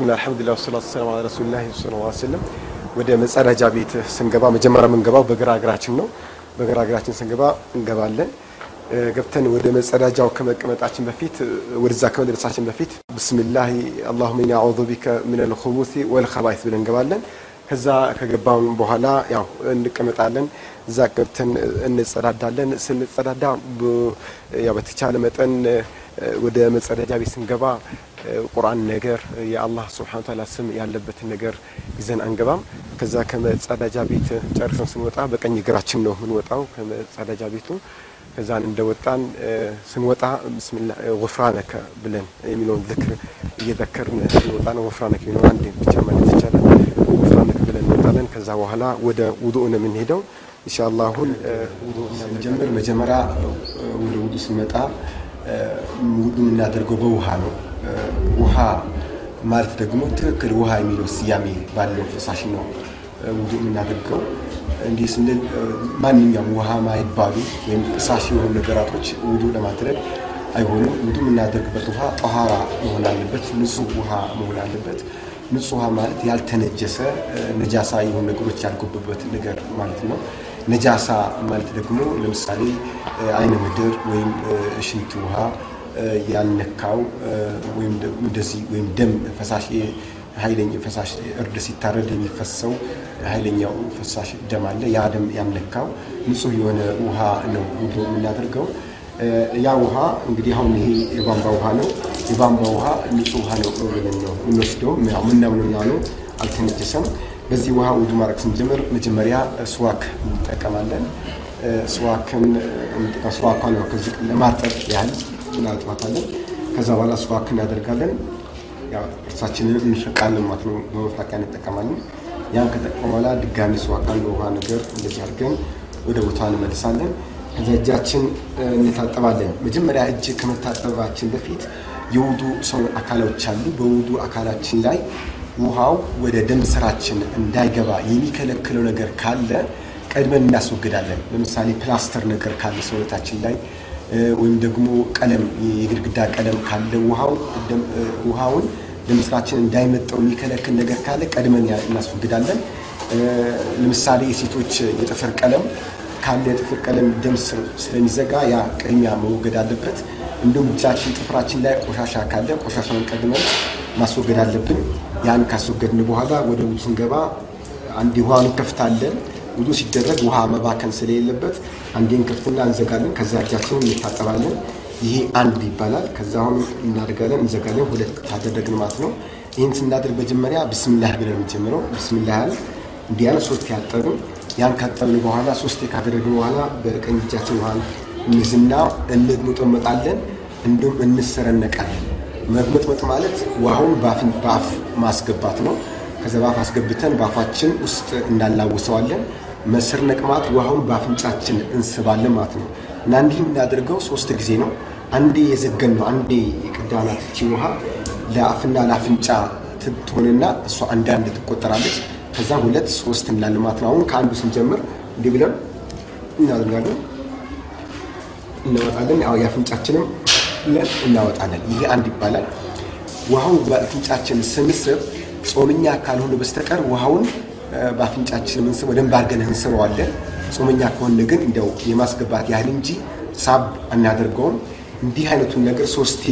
ብስሚላህ አልሐምዱሊላህ ወሰላቱ ወሰላሙ ዐላ ረሱሊላህ ሰለላሁ ዐለይሂ ወሰለም። ወደ መጸዳጃ ቤት ስንገባ መጀመሪያ የምንገባው በግራ እግራችን ነው። በግራ እግራችን ስንገባ እንገባለን። ገብተን ወደ መጸዳጃው ከመቀመጣችን በፊት ወደዛ ከመድረሳችን በፊት ብስሚላህ አላሁመ ኢኒ አዑዙ ቢከ ሚነል ኹቡሲ ወል ኸባኢስ ብለን እንገባለን። ከዛ ከገባን በኋላ ያው እንቀመጣለን። እዛ ገብተን እንጸዳዳለን። ስንጸዳዳ ያው በተቻለ መጠን ወደ መጸዳጃ ቤት ስንገባ ቁርአን ነገር የአላህ ስብሐነ ወተዓላ ስም ያለበትን ነገር ይዘን አንገባም። ከዛ ከመጸዳጃ ቤት ጨርሰን ስንወጣ በቀኝ እግራችን ነው የምንወጣው ከመጸዳጃ ቤቱ። ከዛን እንደወጣን ስንወጣ ብስሚላህ ወፍራነከ ብለን የሚለውን ዝክር እየዘከርን ስንወጣ ነው። ወፍራነከ የሚለውን አንዴ ብቻ ማለት ይቻላል። ወፍራነከ ብለን እንወጣለን። ከዛ በኋላ ወደ ውዱእ ነው የምንሄደው። ኢንሻአላህ አሁን ውዱእ ስንጀምር መጀመሪያ ወደ ውዱእ ስንመጣ ውዱእ የምናደርገው በውሃ ነው። ውሃ ማለት ደግሞ ትክክል ውሃ የሚለው ስያሜ ባለው ፈሳሽ ነው ውዱእ የምናደርገው። እንዲህ ስንል ማንኛውም ውሃ ማይባሉ ወይም ፈሳሽ የሆኑ ነገራቶች ውዱእ ለማድረግ አይሆኑም። ውዱእ የምናደርግበት ውሃ ጠኋራ መሆን አለበት፣ ንጹህ ውሃ መሆን አለበት። ንጹህ ውሃ ማለት ያልተነጀሰ ነጃሳ የሆኑ ነገሮች ያልገቡበት ነገር ማለት ነው። ነጃሳ ማለት ደግሞ ለምሳሌ አይነ ምድር ወይም ሽንት ውሃ ያልነካው ወይም ደም ፈሳሽ ኃይለኛ ፈሳሽ እርድ ሲታረድ የሚፈሰው ኃይለኛው ፈሳሽ ደም አለ። ያ ደም ያልነካው ንጹህ የሆነ ውሃ ነው ውዱእ የምናደርገው። ያ ውሃ እንግዲህ አሁን ይሄ የቧንቧ ውሃ ነው። የቧንቧ ውሃ ንጹህ ውሃ ነው ብለን ነው ምናምኑ ያ ነው፣ አልተነጀሰም። በዚህ ውሃ ውዱእ ማድረግ ስንጀምር መጀመሪያ ስዋክ እንጠቀማለን። ስዋክን ስዋኳን ያው ከዚህ ለማጠብ ያህል እናጥባታለን። ከዛ በኋላ ስዋክ እናደርጋለን። እርሳችንን እንፈቃለን ማለት ነው። በመፋቂያ እንጠቀማለን። ያን ከጠቀም በኋላ ድጋሚ ስዋካን በውሃ ነገር እንደዚህ አድርገን ወደ ቦታ እንመልሳለን። ከዛ እጃችን እንታጠባለን። መጀመሪያ እጅ ከመታጠባችን በፊት የውዱእ ሰው አካሎች አሉ። በውዱእ አካላችን ላይ ውሃው ወደ ደም ስራችን እንዳይገባ የሚከለክለው ነገር ካለ ቀድመን እናስወግዳለን። ለምሳሌ ፕላስተር ነገር ካለ ሰውነታችን ላይ ወይም ደግሞ ቀለም የግድግዳ ቀለም ካለ ውሃውን ደም ስራችን እንዳይመጠው የሚከለክል ነገር ካለ ቀድመን እናስወግዳለን። ለምሳሌ የሴቶች የጥፍር ቀለም ካለ የጥፍር ቀለም ደም ስለሚዘጋ ያ ቅድሚያ መወገድ አለበት። እንዲሁም እጃችን ጥፍራችን ላይ ቆሻሻ ካለ ቆሻሻውን ቀድመን ማስወገድ አለብን። ያን ካስወገድን በኋላ ወደ ውዱእ ስንገባ አንድ ውሃውን እንከፍታለን። ውዱእ ሲደረግ ውሃ መባከን ስለሌለበት አንዴን ከፍትና እንዘጋለን። ከዛ እጃችንን እንታጠባለን። ይሄ አንድ ይባላል። ከዛ አሁን እናደርጋለን፣ እንዘጋለን። ሁለት ታደረግን ማለት ነው። ይህን ስናደርግ መጀመሪያ ብስሚላህ ብለን የምንጀምረው ብስሚላህ ያለ ሶስት ያጠብን ያን ካጠብን በኋላ ሶስት ካደረግን በኋላ በቀኝ እጃችን ውሃ እንይዝና እንመጠመጣለን፣ እንዲሁም እንሰረነቃለን። መጥመጥመጥ ማለት ውሃውን በአፍ ማስገባት ነው። ከዛ በአፍ አስገብተን በአፋችን ውስጥ እናላውሰዋለን። መስርነቅ ማለት ውሃውን በአፍንጫችን እንስባለን ማለት ነው። እና እንዲህ የምናደርገው ሶስት ጊዜ ነው። አንዴ የዘገን ነው፣ አንዴ የቅዳናት እቺ ውሃ ለአፍና ለአፍንጫ ትሆንና እሷ አንዳንድ ትቆጠራለች። ከዛ ሁለት ሶስት እንላለን ማለት ነው። አሁን ከአንዱ ስንጀምር እንዲህ ብለን እናደርጋለን፣ እናወጣለን። ያው የአፍንጫችንም እናወጣለን። ይሄ አንድ ይባላል። ውሃውን በአፍንጫችን ስንስብ ጾመኛ ካልሆነ በስተቀር ውሃውን በአፍንጫችን ምንስብ በደንብ አድርገን እንስበዋለን። ጾመኛ ከሆነ ግን እንደው የማስገባት ያህል እንጂ ሳብ አናደርገውም። እንዲህ አይነቱን ነገር ሶስቴ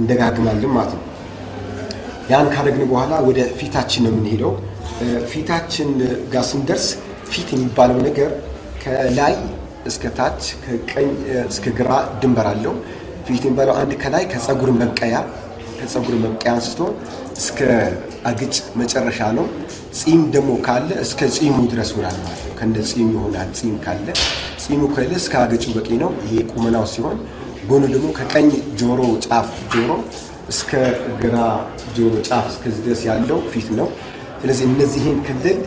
እንደጋግማለን ማለት ነው። ያን ካደረግን በኋላ ወደ ፊታችን ነው የምንሄደው። ፊታችን ጋር ስንደርስ ፊት የሚባለው ነገር ከላይ እስከ ታች ከቀኝ እስከ ግራ ድንበር አለው። ፊት የሚባለው አንድ ከላይ ከፀጉር መብቀያ ከፀጉር መብቀያ አንስቶ እስከ አግጭ መጨረሻ ነው። ፂም ደግሞ ካለ እስከ ፂሙ ድረስ ይሆናል ማለት ነው። ከእንደ ፂም ይሆናል። ፂም ካለ ፂሙ ከሌለ እስከ አገጩ በቂ ነው። ይሄ ቁመናው ሲሆን ጎኑ ደግሞ ከቀኝ ጆሮ ጫፍ ጆሮ እስከ ግራ ጆሮ ጫፍ እስከዚህ ድረስ ያለው ፊት ነው። ስለዚህ እነዚህን ክልል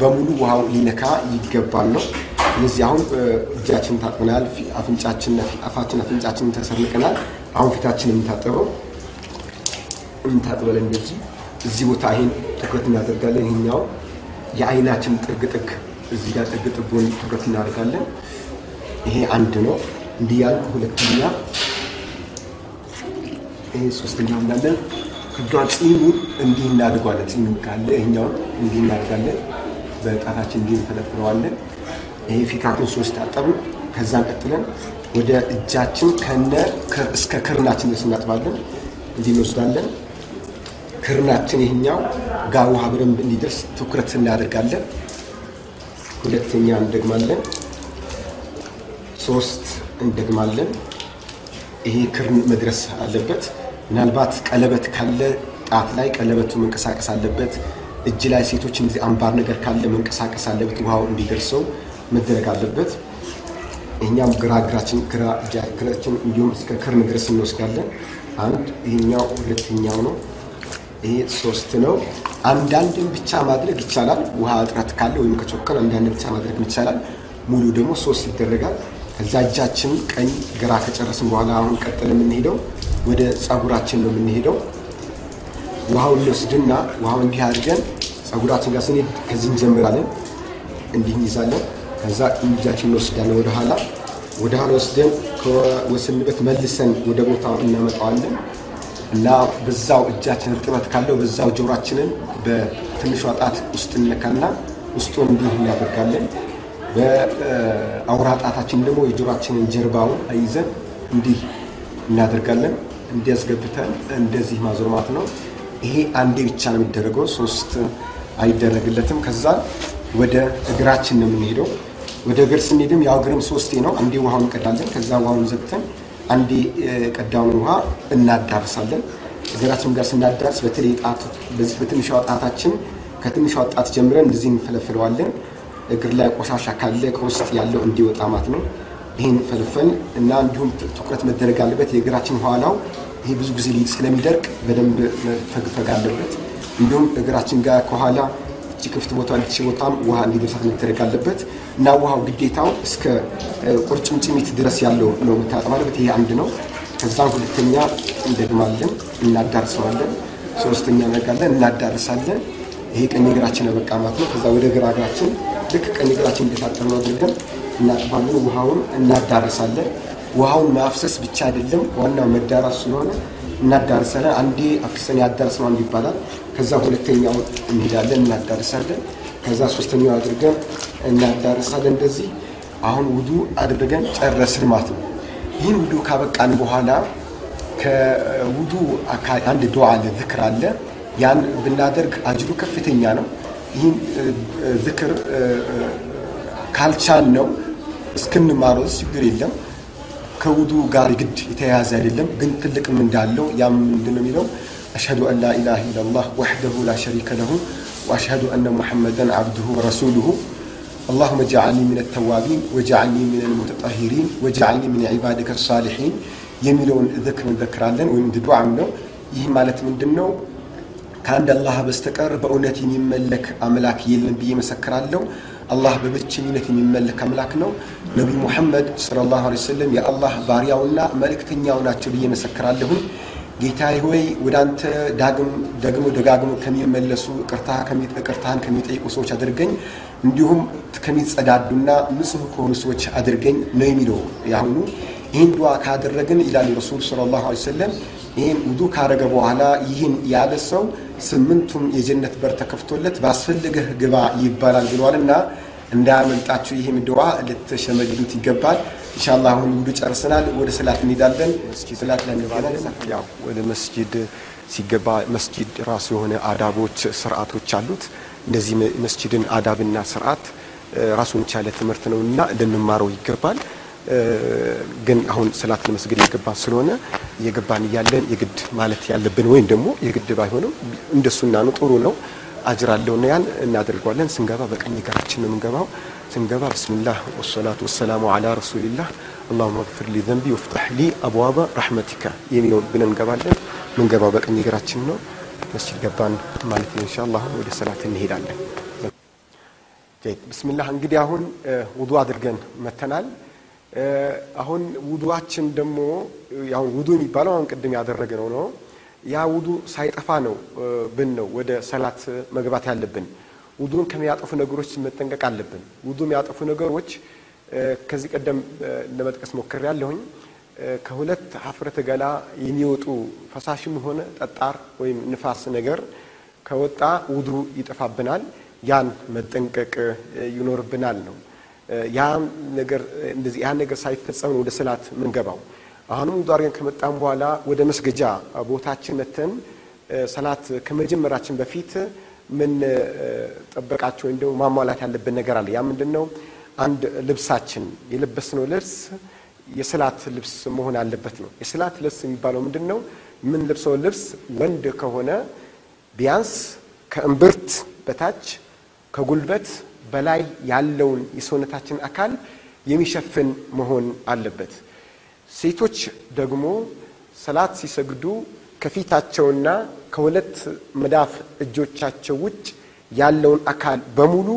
በሙሉ ውሃው ሊነካ ይገባል ነው። ስለዚህ አሁን እጃችን ታጥበናል። አፍንጫችን አፋችን አፍንጫችንን ተሰርንቀናል። አሁን ፊታችን የምታጠበው እንታጥበለን እንደዚህ እዚህ ቦታ ይሄን ትኩረት እናደርጋለን። ይሄኛው የአይናችን ጥግ ጥግ እዚህ ጋር ጥግ ጥጉን ትኩረት እናደርጋለን። ይሄ አንድ ነው። እንዲህ ያልኩ ሁለተኛ፣ ይሄ ሶስተኛ እንዳለን ክዷን ጺሙን እንዲህ እናድርጓለን። ጺሙ ካለ ይሄኛውን እንዲህ እናድርጋለን። በጣታችን እንዲህ እንፈለፍለዋለን። ይሄ ፊታችን ሶስት ታጠብን። ከዛን ቀጥለን ወደ እጃችን ከነ እስከ ክርናችን ድረስ እናጥባለን። እንዲህ እንወስዳለን። ክርናችን ይሄኛው ጋር ውሃ በደንብ እንዲደርስ ትኩረት እናደርጋለን። ሁለተኛ እንደግማለን። ሶስት እንደግማለን። ይሄ ክርን መድረስ አለበት። ምናልባት ቀለበት ካለ ጣት ላይ ቀለበቱ መንቀሳቀስ አለበት። እጅ ላይ ሴቶች እንደዚህ አምባር ነገር ካለ መንቀሳቀስ አለበት። ውሃው እንዲደርሰው መደረግ አለበት። ይሄኛም ግራ እግራችን ግራ እግራችን እንዲሁም እስከ ክርን ድረስ እንወስዳለን። አንድ ይሄኛው ሁለተኛው ነው። ይሄ ሶስት ነው። አንዳንድን ብቻ ማድረግ ይቻላል። ውሃ እጥረት ካለ ወይም ከቾከን አንዳንድ ብቻ ማድረግ ይቻላል። ሙሉ ደግሞ ሶስት ይደረጋል። ከዛ እጃችን ቀኝ ግራ ከጨረስን በኋላ አሁን ቀጥል የምንሄደው ወደ ጸጉራችን ነው የምንሄደው። ውሃውን እንወስድና ውሃው እንዲህ አድርገን ጸጉራችን ጋር ስንሄድ ከዚህ እንጀምራለን። እንዲህ እንይዛለን። ከዛ እጃችን እንወስዳለን ወደ ኋላ ወደ ኋላ ወስደን ከወሰንበት መልሰን ወደ ቦታው እናመጣዋለን እና በዛው እጃችን እርጥበት ካለው በዛው ጆሯችንን በትንሿ ጣት ውስጥ እንነካና ውስጡን እንዲህ እናደርጋለን። በአውራ ጣታችን ደግሞ የጆሯችንን ጀርባውን አይዘን እንዲህ እናደርጋለን። እንዲያስገብተን እንደዚህ ማዞር ማለት ነው። ይሄ አንዴ ብቻ ነው የሚደረገው፣ ሶስት አይደረግለትም። ከዛ ወደ እግራችን ነው የምንሄደው። ወደ እግር ስንሄድም ያው እግርም ሶስቴ ነው። አንዴ ውሃውን እንቀዳለን። ከዛ ውሃውን ዘግተን አንዴ ቀዳውን ውሃ እናዳርሳለን። እግራችን ጋር ስናዳርስ በተለይ ጣት በዚህ በትንሿ ጣታችን ከትንሿ ጣት ጀምረን እንደዚህ እንፈለፍለዋለን። እግር ላይ ቆሻሻ ካለ ከውስጥ ያለው እንዲወጣ ማለት ነው። ይህን ፈልፈል እና እንዲሁም ትኩረት መደረግ አለበት። የእግራችን ኋላው ይሄ ብዙ ጊዜ ስለሚደርቅ በደንብ መፈግፈግ አለበት። እንዲሁም እግራችን ጋር ከኋላ እቺ ክፍት ቦታ እቺ ቦታም ውሃ እንዲደርሳት መደረግ አለበት እና ውሃው ግዴታው እስከ ቁርጭምጭሚት ድረስ ያለው ነው መታጠብ አለበት። ይሄ አንድ ነው። ከዛም ሁለተኛ እንደግማለን፣ እናዳርሰዋለን። ሶስተኛ ነጋለን፣ እናዳርሳለን። ይሄ ቀኝ እግራችን በቃ ማለት ነው። ከዛ ወደ ግራ እግራችን ልክ ቀኝ እግራችን እንደታጠብነው አድርገን እናጥባለን። ውሃውን እናዳርሳለን። ውሃውን ማፍሰስ ብቻ አይደለም ዋናው መዳረስ ስለሆነ እናዳርሳለን። አንዴ አፍሰን ያዳርስ ነው ይባላል። ከዛ ሁለተኛው እንሄዳለን እናዳርሳለን። ከዛ ሶስተኛው አድርገን እናዳርሳለን። እንደዚህ አሁን ውዱ አድርገን ጨረስን ማለት ነው። ይህን ውዱ ካበቃን በኋላ ከውዱ አንድ ዱዓ አለ፣ ዝክር አለ። ያን ብናደርግ አጅሩ ከፍተኛ ነው። ይህን ዝክር ካልቻል ነው እስክንማረው ችግር የለም። ከውዱ ጋር ግድ የተያያዘ አይደለም፣ ግን ትልቅም እንዳለው ያም ምንድን ነው የሚለው አሽሀዱ አን ላ ኢላሃ ኢለላህ ወሕደሁ ላ ሸሪከ ለሁ ወአሽሀዱ አነ ሙሐመደን ዓብዱሁ ወረሱሉሁ አላሁመ ጀዓልኒ ሚነ ተዋቢን ወጀዓልኒ ሚነ ልሙተጠሂሪን ወጀዓልኒ ሚነ ዒባድከ ሳሊሒን የሚለውን ዝክር እንዘክራለን ወይም ዱዓም ነው። ይህ ማለት ምንድን ነው? ከአንድ አላህ በስተቀር በእውነት የሚመለክ አምላክ የለም ብዬ መሰክራለሁ። አላህ በብቸኝነት የሚመለክ አምላክ ነው። ነቢዩ ሙሐመድ ሰለላሁ ዐለይሂ ወሰለም የአላህ ባሪያውና መልእክተኛው ናቸው ብዬ መሰክራለሁኝ። ጌታዬ ሆይ ወደ አንተ ዳግም ደግሞ ደጋግሞ ከሚመለሱ ቅርታህን ከሚጠይቁ ሰዎች አድርገኝ፣ እንዲሁም ከሚጸዳዱና ንጹህ ከሆኑ ሰዎች አድርገኝ ነው የሚለው ያሁኑ። ይህን ዱዓ ካደረግን ይላል ረሱል ሰለላሁ ዐለይሂ ወሰለም ይህን ውዱ ካረገ በኋላ ይህን ያለ ሰው ስምንቱም የጀነት በር ተከፍቶለት ባስፈልገህ ግባ ይባላል ብለዋል እና እንዳያመልጣችሁ ይህም ድዋ ልትሸመድዱት ይገባል። ኢንሻላህ አሁን ውዱ ጨርሰናል። ወደ ሰላት እንሄዳለን። ሰላት ላይ ያው ወደ መስጂድ ሲገባ መስጂድ ራሱ የሆነ አዳቦች፣ ስርዓቶች አሉት። እንደዚህ መስጂድን አዳብና ስርዓት ራሱን የቻለ ትምህርት ነው እና ልንማረው ይገባል። ግን አሁን ሰላት ለመስገድ የገባን ስለሆነ እየገባን እያለን የግድ ማለት ያለብን ወይም ደግሞ የግድ ባይሆንም እንደሱና ነው ጥሩ ነው አጅር አለውና ያን እናደርገዋለን። ስንገባ በቀኝ እግራችን ነው የምንገባው። ስንገባ ብስሚላህ ወሰላቱ ወሰላሙ አላ ረሱሊላህ አላሁመ ግፍር ሊ ዘንቢ ወፍታሕ ሊ አብዋበ ረሕመቲካ የሚለውን ብለን እንገባለን። ምንገባው በቀኝ እግራችን ነው። መስጂድ ገባን ማለት ነው። ኢንሻአላህ ወደ ሰላት እንሄዳለን። ብስሚላህ እንግዲህ አሁን ውዱ አድርገን መተናል። አሁን ውዱዋችን ደግሞ ያው ውዱ የሚባለው አሁን ቅድም ያደረግነው ነው። ያ ውዱ ሳይጠፋ ነው ብን ነው ወደ ሰላት መግባት ያለብን። ውዱን ከሚያጠፉ ነገሮች መጠንቀቅ አለብን። ውዱ የሚያጠፉ ነገሮች ከዚህ ቀደም ለመጥቀስ ሞክሬ ያለሁኝ። ከሁለት ሀፍረተ ገላ የሚወጡ ፈሳሽም ሆነ ጠጣር ወይም ንፋስ ነገር ከወጣ ውድሩ ይጠፋብናል። ያን መጠንቀቅ ይኖርብናል ነው። ያን ነገር እንደዚህ ያን ነገር ሳይፈጸም ወደ ሰላት ምንገባው። አሁንም ውዱ አድርገን ከመጣን በኋላ ወደ መስገጃ ቦታችን መተን ሰላት ከመጀመራችን በፊት ምን ጠበቃቸው ወይም ደግሞ ማሟላት ያለብን ነገር አለ። ያ ምንድን ነው? አንድ ልብሳችን የለበስነው ልብስ የሰላት ልብስ መሆን አለበት ነው። የሰላት ልብስ የሚባለው ምንድን ነው? ምን ለብሰው ልብስ ወንድ ከሆነ ቢያንስ ከእምብርት በታች ከጉልበት በላይ ያለውን የሰውነታችን አካል የሚሸፍን መሆን አለበት። ሴቶች ደግሞ ሰላት ሲሰግዱ ከፊታቸውና ከሁለት መዳፍ እጆቻቸው ውጭ ያለውን አካል በሙሉ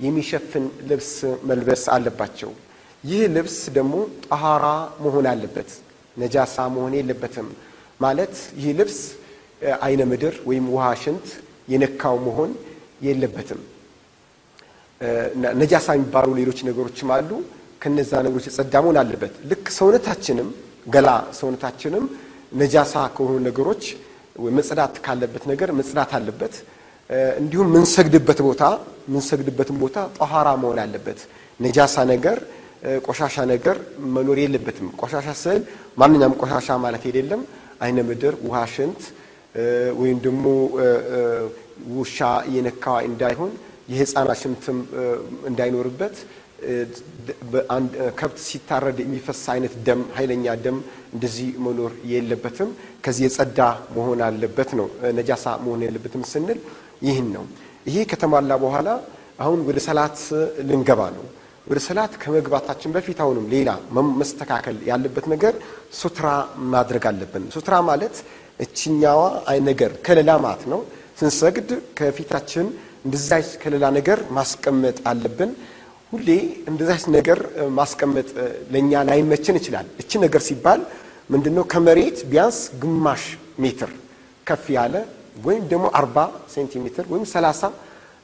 የሚሸፍን ልብስ መልበስ አለባቸው። ይህ ልብስ ደግሞ ጠሃራ መሆን አለበት፣ ነጃሳ መሆን የለበትም። ማለት ይህ ልብስ አይነ ምድር ወይም ውሃ ሽንት የነካው መሆን የለበትም። ነጃሳ የሚባሉ ሌሎች ነገሮችም አሉ። ከነዛ ነገሮች የጸዳ መሆን አለበት። ልክ ሰውነታችንም ገላ ሰውነታችንም ነጃሳ ከሆኑ ነገሮች መጽዳት ካለበት ነገር መጽዳት አለበት። እንዲሁም ምንሰግድበት ቦታ ምንሰግድበትን ቦታ ጠሃራ መሆን አለበት። ነጃሳ ነገር ቆሻሻ ነገር መኖር የለበትም። ቆሻሻ ስል ማንኛውም ቆሻሻ ማለት አይደለም። አይነ ምድር፣ ውሃ፣ ሽንት ወይም ደግሞ ውሻ የነካዋ እንዳይሆን የህፃናት ሽንትም እንዳይኖርበት ከብት ሲታረድ የሚፈስ አይነት ደም ኃይለኛ ደም እንደዚህ መኖር የለበትም። ከዚህ የጸዳ መሆን አለበት ነው። ነጃሳ መሆን የለበትም ስንል ይህን ነው። ይሄ ከተሟላ በኋላ አሁን ወደ ሰላት ልንገባ ነው። ወደ ሰላት ከመግባታችን በፊት አሁንም ሌላ መስተካከል ያለበት ነገር ሱትራ ማድረግ አለብን። ሱትራ ማለት እችኛዋ ነገር ከለላ ማለት ነው። ስንሰግድ ከፊታችን እንደዛች ከለላ ነገር ማስቀመጥ አለብን። ሁሌ እንደዛች ነገር ማስቀመጥ ለእኛ ላይመችን ይችላል። እቺ ነገር ሲባል ምንድነው? ከመሬት ቢያንስ ግማሽ ሜትር ከፍ ያለ ወይም ደግሞ አርባ ሴንቲሜትር ወይም ሰላሳ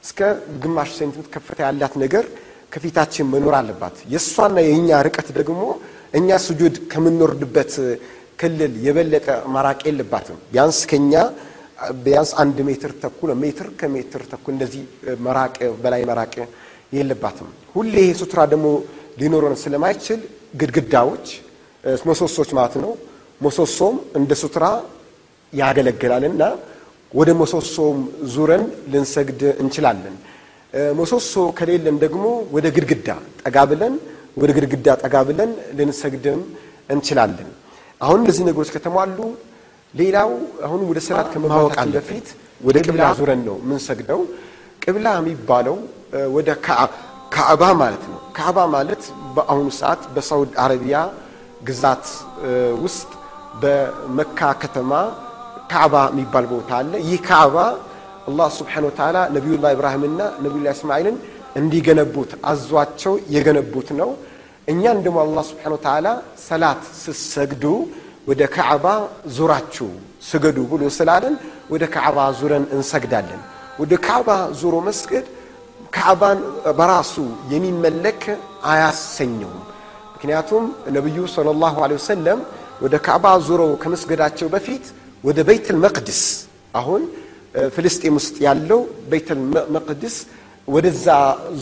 እስከ ግማሽ ሴንቲሜትር ከፍታ ያላት ነገር ከፊታችን መኖር አለባት። የእሷና የእኛ ርቀት ደግሞ እኛ ስጁድ ከምንወርድበት ክልል የበለጠ መራቅ የለባትም። ቢያንስ ከኛ ቢያንስ አንድ ሜትር ተኩል ሜትር ከሜትር ተኩል እንደዚህ መራቅ በላይ መራቅ የለባትም። ሁሌ ይሄ ሱትራ ደግሞ ሊኖረን ስለማይችል ግድግዳዎች፣ ምሰሶች ማለት ነው። ምሰሶም እንደ ሱትራ ያገለግላልና ወደ ምሰሶም ዙረን ልንሰግድ እንችላለን። ምሰሶ ከሌለን ደግሞ ወደ ግድግዳ ጠጋ ብለን ወደ ግድግዳ ጠጋ ብለን ልንሰግድም እንችላለን። አሁን እነዚህ ነገሮች ከተሟሉ ሌላው አሁን ወደ ሰላት ከመግባታችን በፊት ወደ ቅብላ ዙረን ነው የምንሰግደው። ቅብላ የሚባለው ወደ ካዕባ ማለት ነው። ካዕባ ማለት በአሁኑ ሰዓት በሳውዲ አረቢያ ግዛት ውስጥ በመካ ከተማ ካዕባ የሚባል ቦታ አለ። ይህ ካዕባ አላህ ስብሓነሁ ወተዓላ ነቢዩላህ ኢብራሂምና ነቢዩላህ እስማኤልን እንዲገነቡት አዟቸው የገነቡት ነው። እኛን ደግሞ አላህ ስብሓነሁ ወተዓላ ሰላት ስትሰግዱ ወደ ካዕባ ዙራችሁ ስገዱ ብሎ ስላለን ወደ ካዕባ ዙረን እንሰግዳለን። ወደ ካዕባ ዙሮ መስገድ ካዕባን በራሱ የሚመለክ አያሰኘውም። ምክንያቱም ነቢዩ ሰለላሁ ዐለይሂ ወሰለም ወደ ካዕባ ዙረው ከመስገዳቸው በፊት ወደ ቤይተል መቅድስ አሁን ፍልስጤም ውስጥ ያለው ቤይተል መቅድስ ወደዛ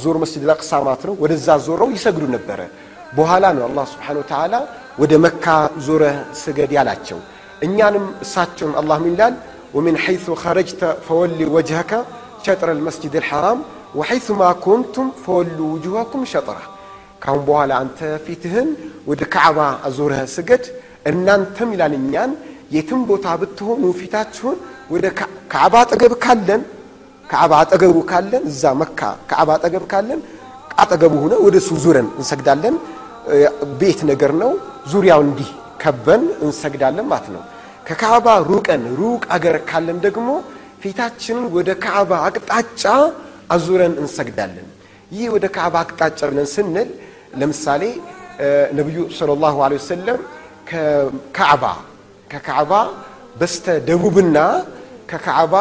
ዞር መስጅድ አልአቅሳ ማለት ነው። ወደዛ ዞረው ይሰግዱ ነበረ። በኋላ ነው አላህ ስብሓነሁ ወተዓላ ወደ መካ ዞረ ስገድ ያላቸው። እኛንም እሳቸውን አላህ ምን ይላል? ወሚን ሐይሱ ኸረጅተ ፈወሊ ወጅሀከ ሸጥረ ልመስጅድ ልሐራም ወሐይሱ ማ ኩንቱም ፈወሉ ውጁሃኩም ሸጥራ። ካሁን በኋላ አንተ ፊትህን ወደ ካዕባ አዞረህ ስገድ፣ እናንተም ይላል እኛን የትም ቦታ ብትሆኑ ፊታችሁን ወደ ካዕባ አጠገብ ካለን ካዕባ አጠገቡ ካለን እዛ መካ ካዕባ አጠገብ ካለን አጠገቡ ሆነ ወደ እሱ ዙረን እንሰግዳለን። ቤት ነገር ነው። ዙሪያው እንዲህ ከበን እንሰግዳለን ማለት ነው። ከካዕባ ሩቀን ሩቅ አገር ካለን ደግሞ ፊታችንን ወደ ካዕባ አቅጣጫ አዙረን እንሰግዳለን። ይህ ወደ ካዕባ አቅጣጫ ብለን ስንል ለምሳሌ ነቢዩ ሰለላሁ ዐለይሂ ወሰለም ከካዕባ ከካዕባ በስተ ደቡብና ከካዕባ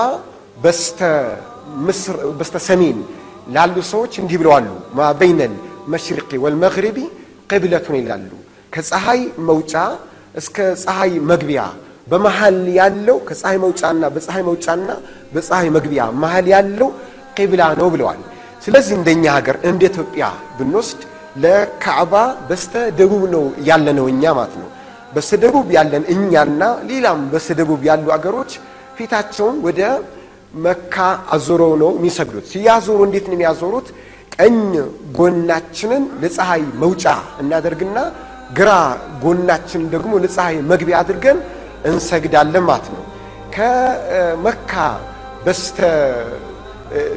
በስተ ምስር በስተ ሰሜን ላሉ ሰዎች እንዲህ ብለዋሉ። ማ በይነል መሽሪቂ ወልመግሪቢ ቅብለቱን ይላሉ። ከፀሐይ መውጫ እስከ ፀሐይ መግቢያ በመሃል ያለው ከፀሐይ መውጫና በፀሐይ መውጫና በፀሐይ መግቢያ መሃል ያለው ቂብላ ነው ብለዋል። ስለዚህ እንደኛ ሀገር እንደ ኢትዮጵያ ብንወስድ ለካዕባ በስተ ደቡብ ነው ያለነው እኛ ማለት ነው። በስተ ደቡብ ያለን እኛና ሌላም በስተ ደቡብ ያሉ አገሮች ፊታቸውን ወደ መካ አዞረው ነው የሚሰግዱት። ሲያዞሩ እንዴት ነው የሚያዞሩት? ቀኝ ጎናችንን ለፀሐይ መውጫ እናደርግና ግራ ጎናችንን ደግሞ ለፀሐይ መግቢያ አድርገን እንሰግዳለን ማለት ነው። ከመካ በስተ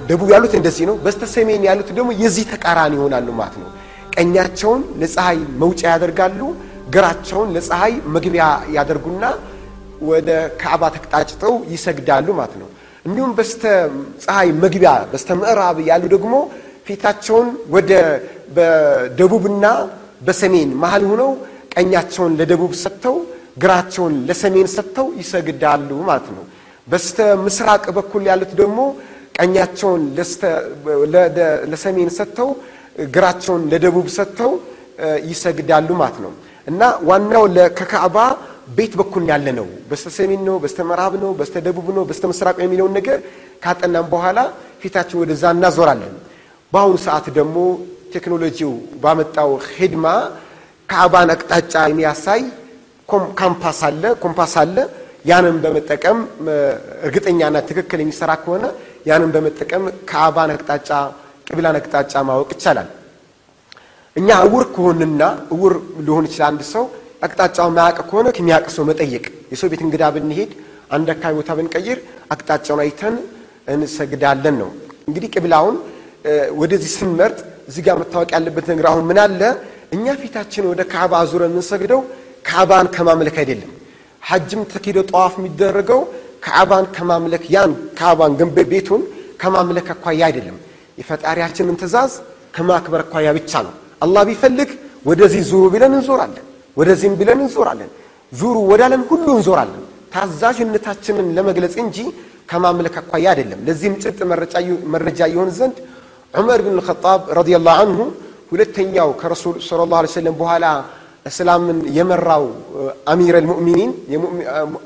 ደቡብ ያሉት እንደዚህ ነው። በስተ ሰሜን ያሉት ደግሞ የዚህ ተቃራኒ ይሆናሉ ማለት ነው። ቀኛቸውን ለፀሐይ መውጫ ያደርጋሉ፣ ግራቸውን ለፀሐይ መግቢያ ያደርጉና ወደ ካዕባ ተቅጣጭተው ይሰግዳሉ ማለት ነው። እንዲሁም በስተ ፀሐይ መግቢያ በስተ ምዕራብ ያሉ ደግሞ ፊታቸውን ወደ በደቡብና በሰሜን መሃል ሆነው ቀኛቸውን ለደቡብ ሰጥተው ግራቸውን ለሰሜን ሰጥተው ይሰግዳሉ ማለት ነው። በስተ ምስራቅ በኩል ያሉት ደግሞ ቀኛቸውን ለሰሜን ሰጥተው ግራቸውን ለደቡብ ሰጥተው ይሰግዳሉ ማለት ነው እና ዋናው ከካዕባ ቤት በኩል ያለ ነው። በስተ ሰሜን ነው፣ በስተ ምዕራብ ነው፣ በስተ ደቡብ ነው፣ በስተ ምስራቅ የሚለውን ነገር ካጠናም በኋላ ፊታችን ወደዛ እናዞራለን። በአሁኑ ሰዓት ደግሞ ቴክኖሎጂው ባመጣው ኺድማ ካዕባን አቅጣጫ የሚያሳይ ካምፓስ አለ ኮምፓስ አለ። ያንን በመጠቀም እርግጠኛና ትክክል የሚሰራ ከሆነ ያንን በመጠቀም ካዕባን አቅጣጫ ቅብላን አቅጣጫ ማወቅ ይቻላል። እኛ እውር ከሆንና እውር ሊሆን ይችላል አንድ ሰው አቅጣጫውን ማያውቅ ከሆነ ከሚያውቅ ሰው መጠየቅ። የሰው ቤት እንግዳ ብንሄድ አንድ አካባቢ ቦታ ብንቀይር አቅጣጫውን አይተን እንሰግዳለን ነው። እንግዲህ ቅብላውን ወደዚህ ስንመርጥ እዚህ ጋር መታወቅ ያለበት ነገር አሁን ምን አለ፣ እኛ ፊታችን ወደ ካዕባ አዙረን የምንሰግደው ካዕባን ከማምለክ አይደለም። ሐጅም ተኪዶ ጠዋፍ የሚደረገው ካዕባን ከማምለክ ያን ካዕባን ገንበ ቤቱን ከማምለክ አኳያ አይደለም። የፈጣሪያችንን ትእዛዝ ከማክበር አኳያ ብቻ ነው። አላህ ቢፈልግ ወደዚህ ዙሩ ቢለን እንዞራለን፣ ወደዚህም ቢለን እንዞራለን። ዙሩ ወዳለን ሁሉ እንዞራለን። ታዛዥነታችንን ለመግለጽ እንጂ ከማምለክ አኳያ አይደለም። ለዚህም ጭብጥ መረጃ ይሆን ዘንድ ዑመር ብን ልኸጣብ ረዲየላሁ አንሁ ሁለተኛው ከረሱል ሰለላሁ ዐለይሂ ወሰለም በኋላ እስላምን የመራው አሚር አልሙእሚኒን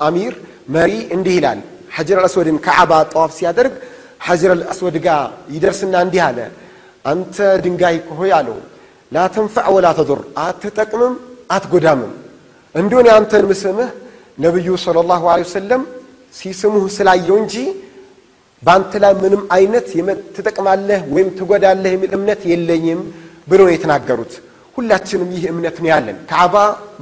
አሚር መሪ እንዲህ ይላል። ሐጀር አልአስወድን ከዓባ ጠዋፍ ሲያደርግ ሐጀር አልአስወድ ጋር ይደርስና እንዲህ አለ፣ አንተ ድንጋይ ሆይ አለው ላ ተንፈዕ ወላ ተዱር፣ አትጠቅምም አትጎዳምም። እንዲሆን የአንተን ምስምህ ነቢዩ ሰለላሁ ዐለይሂ ወሰለም ሲስሙህ ስላየው እንጂ በአንተ ላይ ምንም አይነት ትጠቅማለህ ወይም ትጎዳለህ የሚል እምነት የለኝም ብሎ የተናገሩት። ሁላችንም ይህ እምነት ነው ያለን። ካዕባ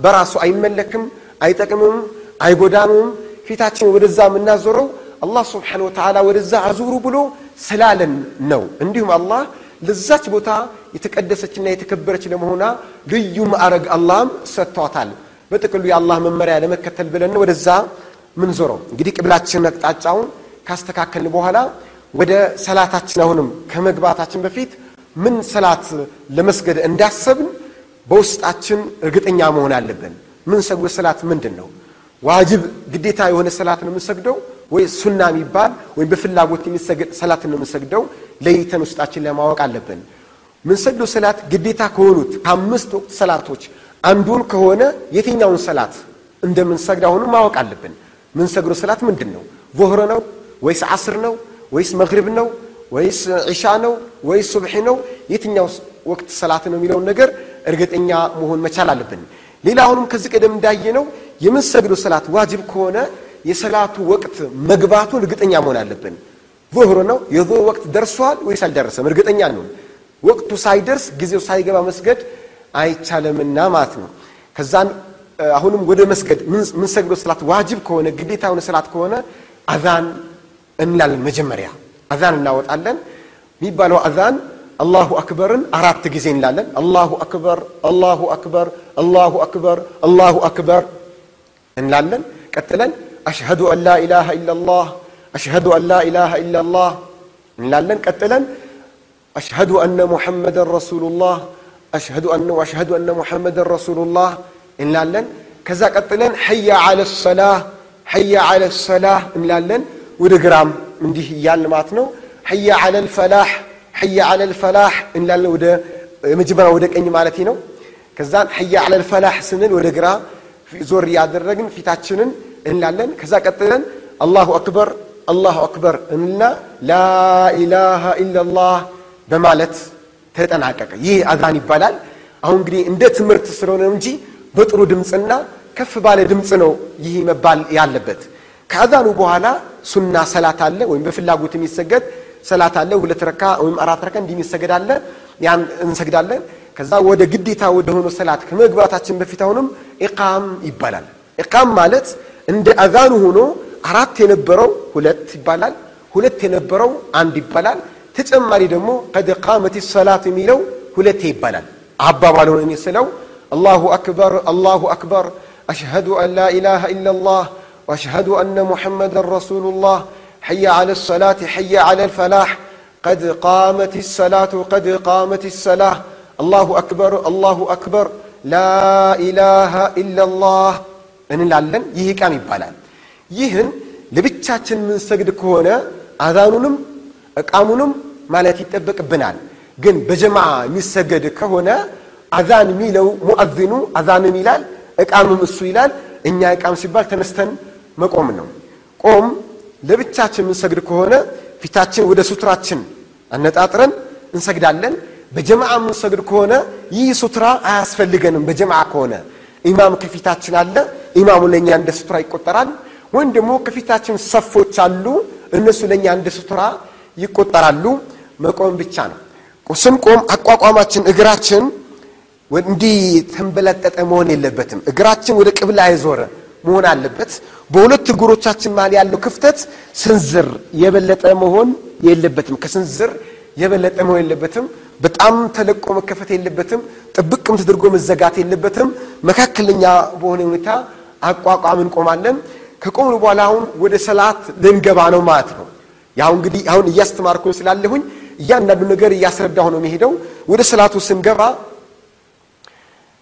በራሱ አይመለክም፣ አይጠቅምም፣ አይጎዳምም። ፊታችን ወደዛ የምናዞረው አላህ ስብሓነሁ ወተዓላ ወደዛ አዙሩ ብሎ ስላለን ነው። እንዲሁም አላህ ለዛች ቦታ የተቀደሰችና የተከበረች ለመሆኗ ልዩ ማዕረግ አላህም ሰጥቷታል። በጥቅሉ የአላህ መመሪያ ለመከተል ብለን ወደዛ ምን ዞረው እንግዲህ ቅብላችን አቅጣጫውን ካስተካከልን በኋላ ወደ ሰላታችን አሁንም ከመግባታችን በፊት ምን ሰላት ለመስገድ እንዳሰብን በውስጣችን እርግጠኛ መሆን አለብን። ምን ሰግዶ ሰላት ምንድን ነው? ዋጅብ ግዴታ የሆነ ሰላት ነው የምንሰግደው ወይ ሱና የሚባል ወይም በፍላጎት የሚሰገድ ሰላት ነው የምንሰግደው? ለይተን ውስጣችን ለማወቅ አለብን። ምንሰግደው ሰላት ግዴታ ከሆኑት ከአምስት ወቅት ሰላቶች አንዱን ከሆነ የትኛውን ሰላት እንደምንሰግድ አሁኑ ማወቅ አለብን። ምንሰግደው ሰላት ምንድን ነው? ዙህር ነው ወይስ ዓስር ነው ወይስ መግሪብ ነው ወይስ ዒሻ ነው ወይስ ሱብሒ ነው? የትኛው ወቅት ሰላት ነው የሚለውን ነገር እርግጠኛ መሆን መቻል አለብን። ሌላ አሁንም ከዚህ ቀደም እንዳየነው የምንሰግደው ሰላት ዋጅብ ከሆነ የሰላቱ ወቅት መግባቱን እርግጠኛ መሆን አለብን። ዙህር ነው የዙህር ወቅት ደርሷል ወይስ አልደረሰም? እርግጠኛ ነው። ወቅቱ ሳይደርስ ጊዜው ሳይገባ መስገድ አይቻልምና ማለት ነው። ከዛን አሁንም ወደ መስገድ ምንሰግደው ሰላት ዋጅብ ከሆነ ግዴታ የሆነ ሰላት ከሆነ አዛን እንላለን። መጀመሪያ አዛን እናወጣለን። የሚባለው አዛን አላሁ አክበርን አራት ጊዜ እንላለን። አላሁ አክበር፣ አላሁ አክበር፣ አላሁ አክበር፣ አላሁ አክበር እንላለን። ቀጥለን አሽሀዱ አን ላ ኢላሃ ኢላላህ፣ አሽሀዱ አን ላ ኢላሃ ኢላላህ እንላለን። ቀጥለን አሽሀዱ አነ ሙሐመደን ረሱሉላህ፣ አሽሀዱ አነ ወአሽሀዱ አነ ሙሐመደን ረሱሉላህ እንላለን። ከዛ ቀጥለን ሐያ ዐለ ሰላህ፣ ሐያ ዐለ ሰላህ እንላለን። ወደ ግራም እንዲህ እያልን ማለት ነው። ሐያ ዐለል ፈላህ ሐያ ዐለል ፈላህ እንላለን። ወደ የመጀመሪያ ወደ ቀኝ ማለት ነው። ከዛን ሐያ ዐለል ፈላህ ስንል ወደ ግራ ዞር እያደረግን ፊታችንን እንላለን። ከዛ ቀጥለን አላሁ አክበር አላሁ አክበር እንልና ላኢላሃ ኢላላህ በማለት ተጠናቀቀ። ይህ አዛን ይባላል። አሁን እንግዲህ እንደ ትምህርት ስለሆነ እንጂ በጥሩ ድምፅና ከፍ ባለ ድምፅ ነው ይህ መባል ያለበት። ከአዛኑ በኋላ ሱና ሰላት አለ ወይም በፍላጎት የሚሰገድ ሰላት አለ። ሁለት ረካ ወይም አራት ረካ እንዲህ የሚሰገድ ያን እንሰግዳለን። ከዛ ወደ ግዴታ ወደ ሆኖ ሰላት ከመግባታችን በፊት አሁንም ኢቃም ይባላል። ኢቃም ማለት እንደ አዛኑ ሆኖ አራት የነበረው ሁለት ይባላል። ሁለት የነበረው አንድ ይባላል። ተጨማሪ ደግሞ ቀድ ቃመት ሰላት የሚለው ሁለቴ ይባላል። አባባል ሆነ ስለው አላሁ አክበር አላሁ አክበር አሽሀዱ አን ላ ኢላሃ ኢላላህ ወአሽሀዱ አነ ሙሐመደን ረሱሉላህ حي على الصلاة حي على الفلاح قد قامت الصلاة قد قامت الصلاة الله أكبر الله أكبر لا إله إلا الله እንላለን ይህ ቃም ይባላል ይህን ለብቻችን የምንሰግድ ከሆነ አዛኑንም እቃሙንም ማለት ይጠበቅብናል ግን በጀማዓ የሚሰገድ ከሆነ አዛን የሚለው ሙአዚኑ አዛንም ይላል እቃምም እሱ ይላል እኛ እቃም ሲባል ተነስተን መቆም ነው ቆም ለብቻችን የምንሰግድ ከሆነ ፊታችን ወደ ሱትራችን አነጣጥረን እንሰግዳለን። በጀማዓ የምንሰግድ ከሆነ ይህ ሱትራ አያስፈልገንም። በጀማዓ ከሆነ ኢማም ከፊታችን አለ፣ ኢማሙ ለእኛ እንደ ሱትራ ይቆጠራል። ወይም ደግሞ ከፊታችን ሰፎች አሉ፣ እነሱ ለእኛ እንደ ሱትራ ይቆጠራሉ። መቆም ብቻ ነው። ስንቆም አቋቋማችን እግራችን እንዲህ ተንበለጠጠ መሆን የለበትም። እግራችን ወደ ቅብላ የዞረ መሆን አለበት። በሁለት እግሮቻችን መሃል ያለው ክፍተት ስንዝር የበለጠ መሆን የለበትም። ከስንዝር የበለጠ መሆን የለበትም። በጣም ተለቆ መከፈት የለበትም። ጥብቅም ተደርጎ መዘጋት የለበትም። መካከለኛ በሆነ ሁኔታ አቋቋም እንቆማለን። ከቆምን በኋላ አሁን ወደ ሰላት ልንገባ ነው ማለት ነው። ያው እንግዲህ አሁን እያስተማርኩኝ ስላለሁኝ እያንዳንዱ ነገር እያስረዳሁ ነው የሚሄደው። ወደ ሰላቱ ስንገባ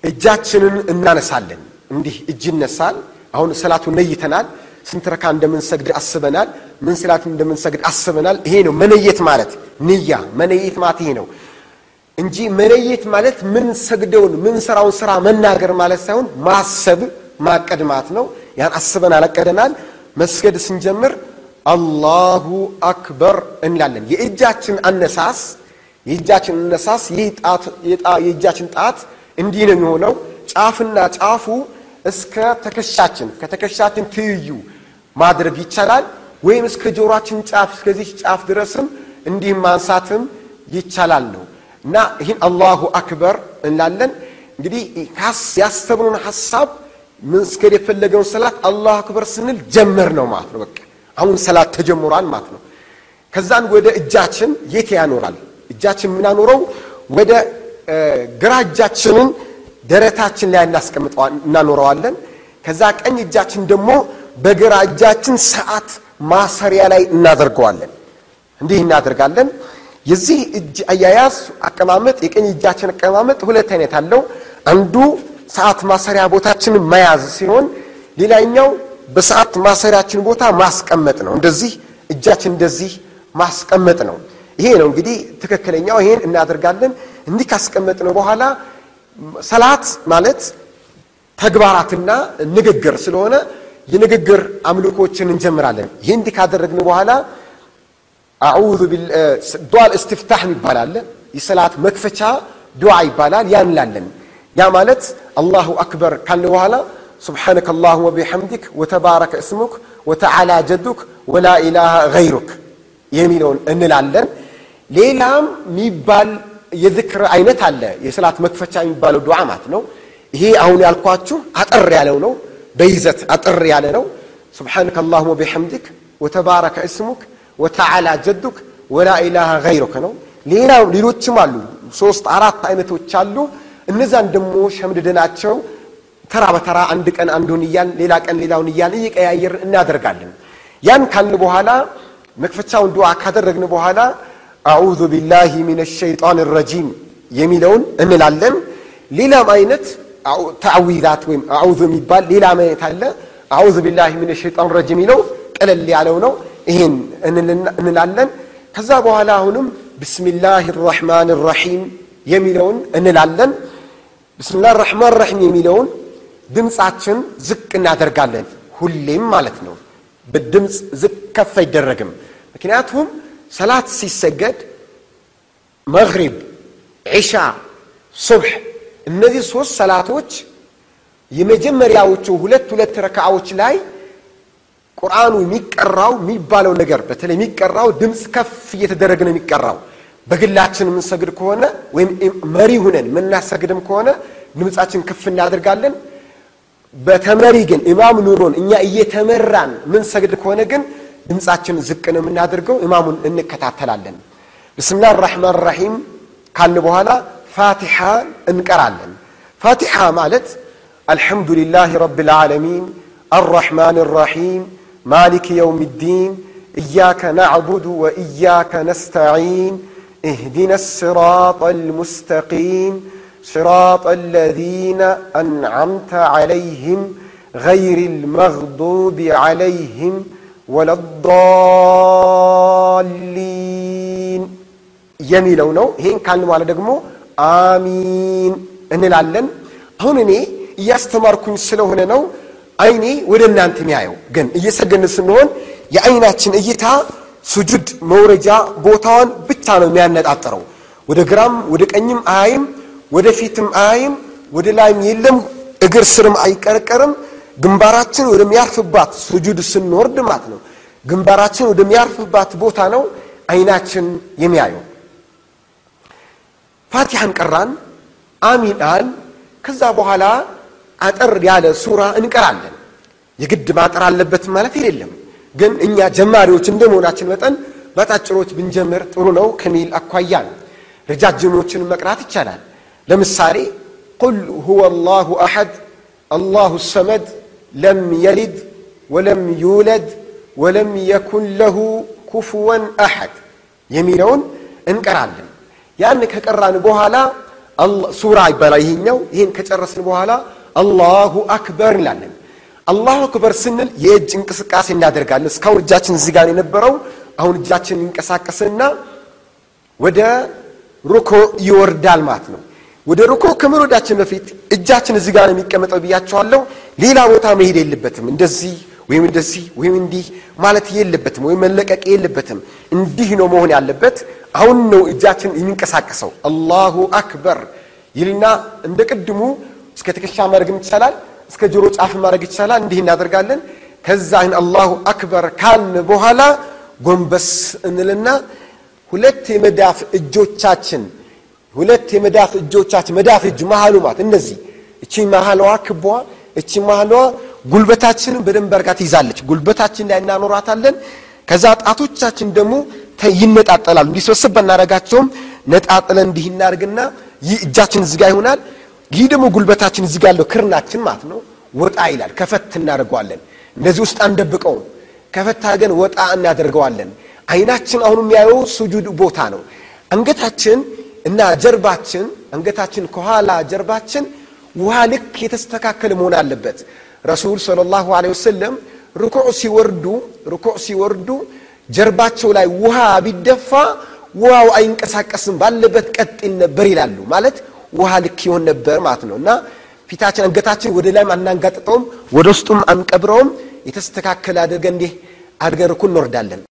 እጃችንን እናነሳለን። እንዲህ እጅ ይነሳል። አሁን ሰላቱን ነይተናል። ስንት ረካ እንደምንሰግድ አስበናል። ምን ሰላት እንደምንሰግድ አስበናል። ይሄ ነው መነየት ማለት ንያ መነየት ማለት ይሄ ነው እንጂ መነየት ማለት ምን ሰግደውን ምን ስራውን ስራ መናገር ማለት ሳይሆን ማሰብ ማቀድ ማለት ነው። ያን አስበናል፣ አቀደናል። መስገድ ስንጀምር አላሁ አክበር እንላለን። የእጃችን አነሳስ የእጃችን አነሳስ የእጃችን ጣት እንዲህ ነው የሚሆነው ጫፍና ጫፉ እስከ ተከሻችን ከተከሻችን ትይዩ ማድረግ ይቻላል። ወይም እስከ ጆሮአችን ጫፍ እስከዚህ ጫፍ ድረስም እንዲህ ማንሳትም ይቻላል ነው እና ይህን አላሁ አክበር እንላለን። እንግዲህ ያሰብነውን ሀሳብ መስገድ የፈለገውን ሰላት አላሁ አክበር ስንል ጀመር ነው ማለት ነው። በቃ አሁን ሰላት ተጀምሯል ማለት ነው። ከዛን ወደ እጃችን የት ያኖራል? እጃችን የምናኖረው ወደ ግራ እጃችንን ደረታችን ላይ እናኖረዋለን። ከዛ ቀኝ እጃችን ደግሞ በግራ እጃችን ሰዓት ማሰሪያ ላይ እናደርገዋለን። እንዲህ እናደርጋለን። የዚህ እጅ አያያዝ አቀማመጥ የቀኝ እጃችን አቀማመጥ ሁለት አይነት አለው። አንዱ ሰዓት ማሰሪያ ቦታችንን መያዝ ሲሆን፣ ሌላኛው በሰዓት ማሰሪያችን ቦታ ማስቀመጥ ነው። እንደዚህ እጃችን እንደዚህ ማስቀመጥ ነው። ይሄ ነው እንግዲህ ትክክለኛው። ይሄን እናደርጋለን። እንዲህ ካስቀመጥነው በኋላ ሰላት ማለት ተግባራትና ንግግር ስለሆነ የንግግር አምልኮችን እንጀምራለን። ይህ እንዲህ ካደረግን በኋላ አዑዙ ዱዓል እስትፍታህ ይባላል። የሰላት መክፈቻ ዱዓ ይባላል። ያ እንላለን። ያ ማለት አላሁ አክበር ካልን በኋላ ሱብሓነከ አላሁመ ወቢሐምዲክ ወተባረከ እስሙክ ወተዓላ ጀዱክ ወላ ኢላሃ ገይሩክ የሚለውን እንላለን። ሌላም የሚባል የዝክር አይነት አለ። የሰላት መክፈቻ የሚባለው ዱዓ ማለት ነው። ይሄ አሁን ያልኳችሁ አጠር ያለው ነው። በይዘት አጠር ያለ ነው። ሱብሓነከ አላሁመ ወቢሐምዲክ ወተባረከ እስሙክ ወተዓላ ጀዱክ ወላ ኢላሃ ገይሩክ ነው። ሌላ ሌሎችም አሉ። ሶስት አራት አይነቶች አሉ። እነዛን ደግሞ ሸምድደናቸው ተራ በተራ አንድ ቀን አንዱን እያል ሌላ ቀን ሌላውን እያል እየቀያየር እናደርጋለን። ያን ካልን በኋላ መክፈቻውን ዱዓ ካደረግን በኋላ አዑዙ ቢላሂ ሚነ ሸይጣን ረጂም የሚለውን እንላለን። ሌላም አይነት ተዕዊዛት ወይም አዑዙ የሚባል ሌላ አይነት አለ። አዑዙ ቢላሂ ሚነ ሸይጣን ረጂም የሚለው ቀለል ያለው ነው። ይሄን እንላለን። ከዛ በኋላ አሁንም ብስሚላህ ራሕማን ራሒም የሚለውን እንላለን። ብስምላህ ራሕማን ራሒም የሚለውን ድምፃችን ዝቅ እናደርጋለን ሁሌም ማለት ነው። በድምፅ ዝቅ ከፍ አይደረግም። ምክንያቱም ሰላት ሲሰገድ መግሪብ፣ ዒሻ፣ ሱብሕ እነዚህ ሶስት ሰላቶች የመጀመሪያዎቹ ሁለት ሁለት ረክዓዎች ላይ ቁርአኑ የሚቀራው የሚባለው ነገር በተለይ የሚቀራው ድምፅ ከፍ እየተደረገ ነው የሚቀራው። በግላችን የምንሰግድ ከሆነ ወይም መሪ ሁነን የምናሰግድም ከሆነ ድምፃችን ከፍ እናደርጋለን። በተመሪ ግን ኢማም ኑሮን እኛ እየተመራን ምንሰግድ ከሆነ ግን ድምፃችን ዝቅ ነው የምናደርገው፣ ኢማሙን እንከታተላለን። ብስምላህ ራሕማን ራሒም ካልን በኋላ ፋቲሓ እንቀራለን። ፋቲሓ ማለት አልሐምዱሊላህ ረብል ዓለሚን አራሕማን ራሒም ማሊክ የውም ዲን ኢያከ ናዕቡዱ ወኢያከ ነስተዒን اهدنا الصراط المستقيم صراط الذين أنعمت عليهم غير المغضوب عليهم ወለ ዳሊን የሚለው ነው። ይሄን ካልን በኋላ ደግሞ አሚን እንላለን። አሁን እኔ እያስተማርኩኝ ስለሆነ ነው አይኔ ወደ እናንተ የሚያየው። ግን እየሰገን ስንሆን የአይናችን እይታ ስጁድ መውረጃ ቦታዋን ብቻ ነው የሚያነጣጠረው። ወደ ግራም ወደ ቀኝም አያይም፣ ወደ ፊትም አያይም፣ ወደ ላይም የለም፣ እግር ስርም አይቀረቀርም። ግንባራችን ወደሚያርፍባት ሱጁድ ስንወርድ ማለት ነው ግንባራችን ወደሚያርፍባት ቦታ ነው አይናችን የሚያየው። ፋቲሐን ቀራን፣ አሚን ከዛ በኋላ አጠር ያለ ሱራ እንቀራለን። የግድ ማጠር አለበት ማለት የለም። ግን እኛ ጀማሪዎች እንደ መሆናችን መጠን በጣጭሮች ብንጀምር ጥሩ ነው ከሚል አኳያ ነው። ረጃጅሞችን መቅራት ይቻላል። ለምሳሌ ቁል ሁወ አላሁ አሐድ አላሁ ሰመድ ለም የሊድ ወለም ዩለድ ወለም የኩን ለሁ ኩፍወን አሐድ የሚለውን እንቀራለን። ያን ከቀራን በኋላ ሱራ ይባላል ይሄኛው። ይህን ከጨረስን በኋላ አላሁ አክበር እንላለን። አላሁ አክበር ስንል የእጅ እንቅስቃሴ እናደርጋለን። እስካሁን እጃችን እዚህ ጋር የነበረው አሁን እጃችን ይንቀሳቀስና ወደ ሩኮ ይወርዳል ማለት ነው። ወደ ሩኮ ከመውረዳችን በፊት እጃችን እዚህ ጋር የሚቀመጠው ብያቸዋለሁ። ሌላ ቦታ መሄድ የለበትም። እንደዚህ ወይም እንደዚህ ወይም እንዲህ ማለት የለበትም፣ ወይም መለቀቅ የለበትም። እንዲህ ነው መሆን ያለበት። አሁን ነው እጃችን የሚንቀሳቀሰው። አላሁ አክበር ይልና እንደ ቅድሙ እስከ ትከሻ ማድረግም ይቻላል፣ እስከ ጆሮ ጫፍ ማድረግ ይቻላል። እንዲህ እናደርጋለን። ከዛ ይህን አላሁ አክበር ካልን በኋላ ጎንበስ እንልና ሁለት የመዳፍ እጆቻችን ሁለት የመዳፍ እጆቻችን መዳፍ እጅ መሃሉ ማለት እነዚህ እቺ መሃሏ ክቧ እቺ መሃሏ ጉልበታችንን በደንብ አድርጋ ትይዛለች። ጉልበታችን ላይ እናኖራታለን። ከዛ ጣቶቻችን ደግሞ ይነጣጠላሉ። እንዲሰበስብ እናደርጋቸውም ነጣጥለን እንዲህ እናደርግና ይህ እጃችን ጋር ይሆናል። ይህ ደግሞ ጉልበታችን ጋር ያለው ክርናችን ማለት ነው ወጣ ይላል። ከፈት እናደርገዋለን። እንደዚህ ውስጥ አንደብቀውም። ከፈት አድርገን ወጣ እናደርገዋለን። አይናችን አሁን የሚያየው ሱጁድ ቦታ ነው። አንገታችን እና ጀርባችን አንገታችን ከኋላ ጀርባችን ውሃ ልክ የተስተካከለ መሆን አለበት። ረሱል ሰለላሁ ዐለይሂ ወሰለም ርኩዕ ሲወርዱ ርኩዕ ሲወርዱ ጀርባቸው ላይ ውሃ ቢደፋ ውሃው አይንቀሳቀስም፣ ባለበት ቀጥ ይል ነበር ይላሉ። ማለት ውሃ ልክ ይሆን ነበር ማለት ነው። እና ፊታችን አንገታችን ወደ ላይም አናንጋጥጠውም፣ ወደ ውስጡም አንቀብረውም። የተስተካከለ አድርገን እንዲህ አድርገን ርኩዕ እንወርዳለን።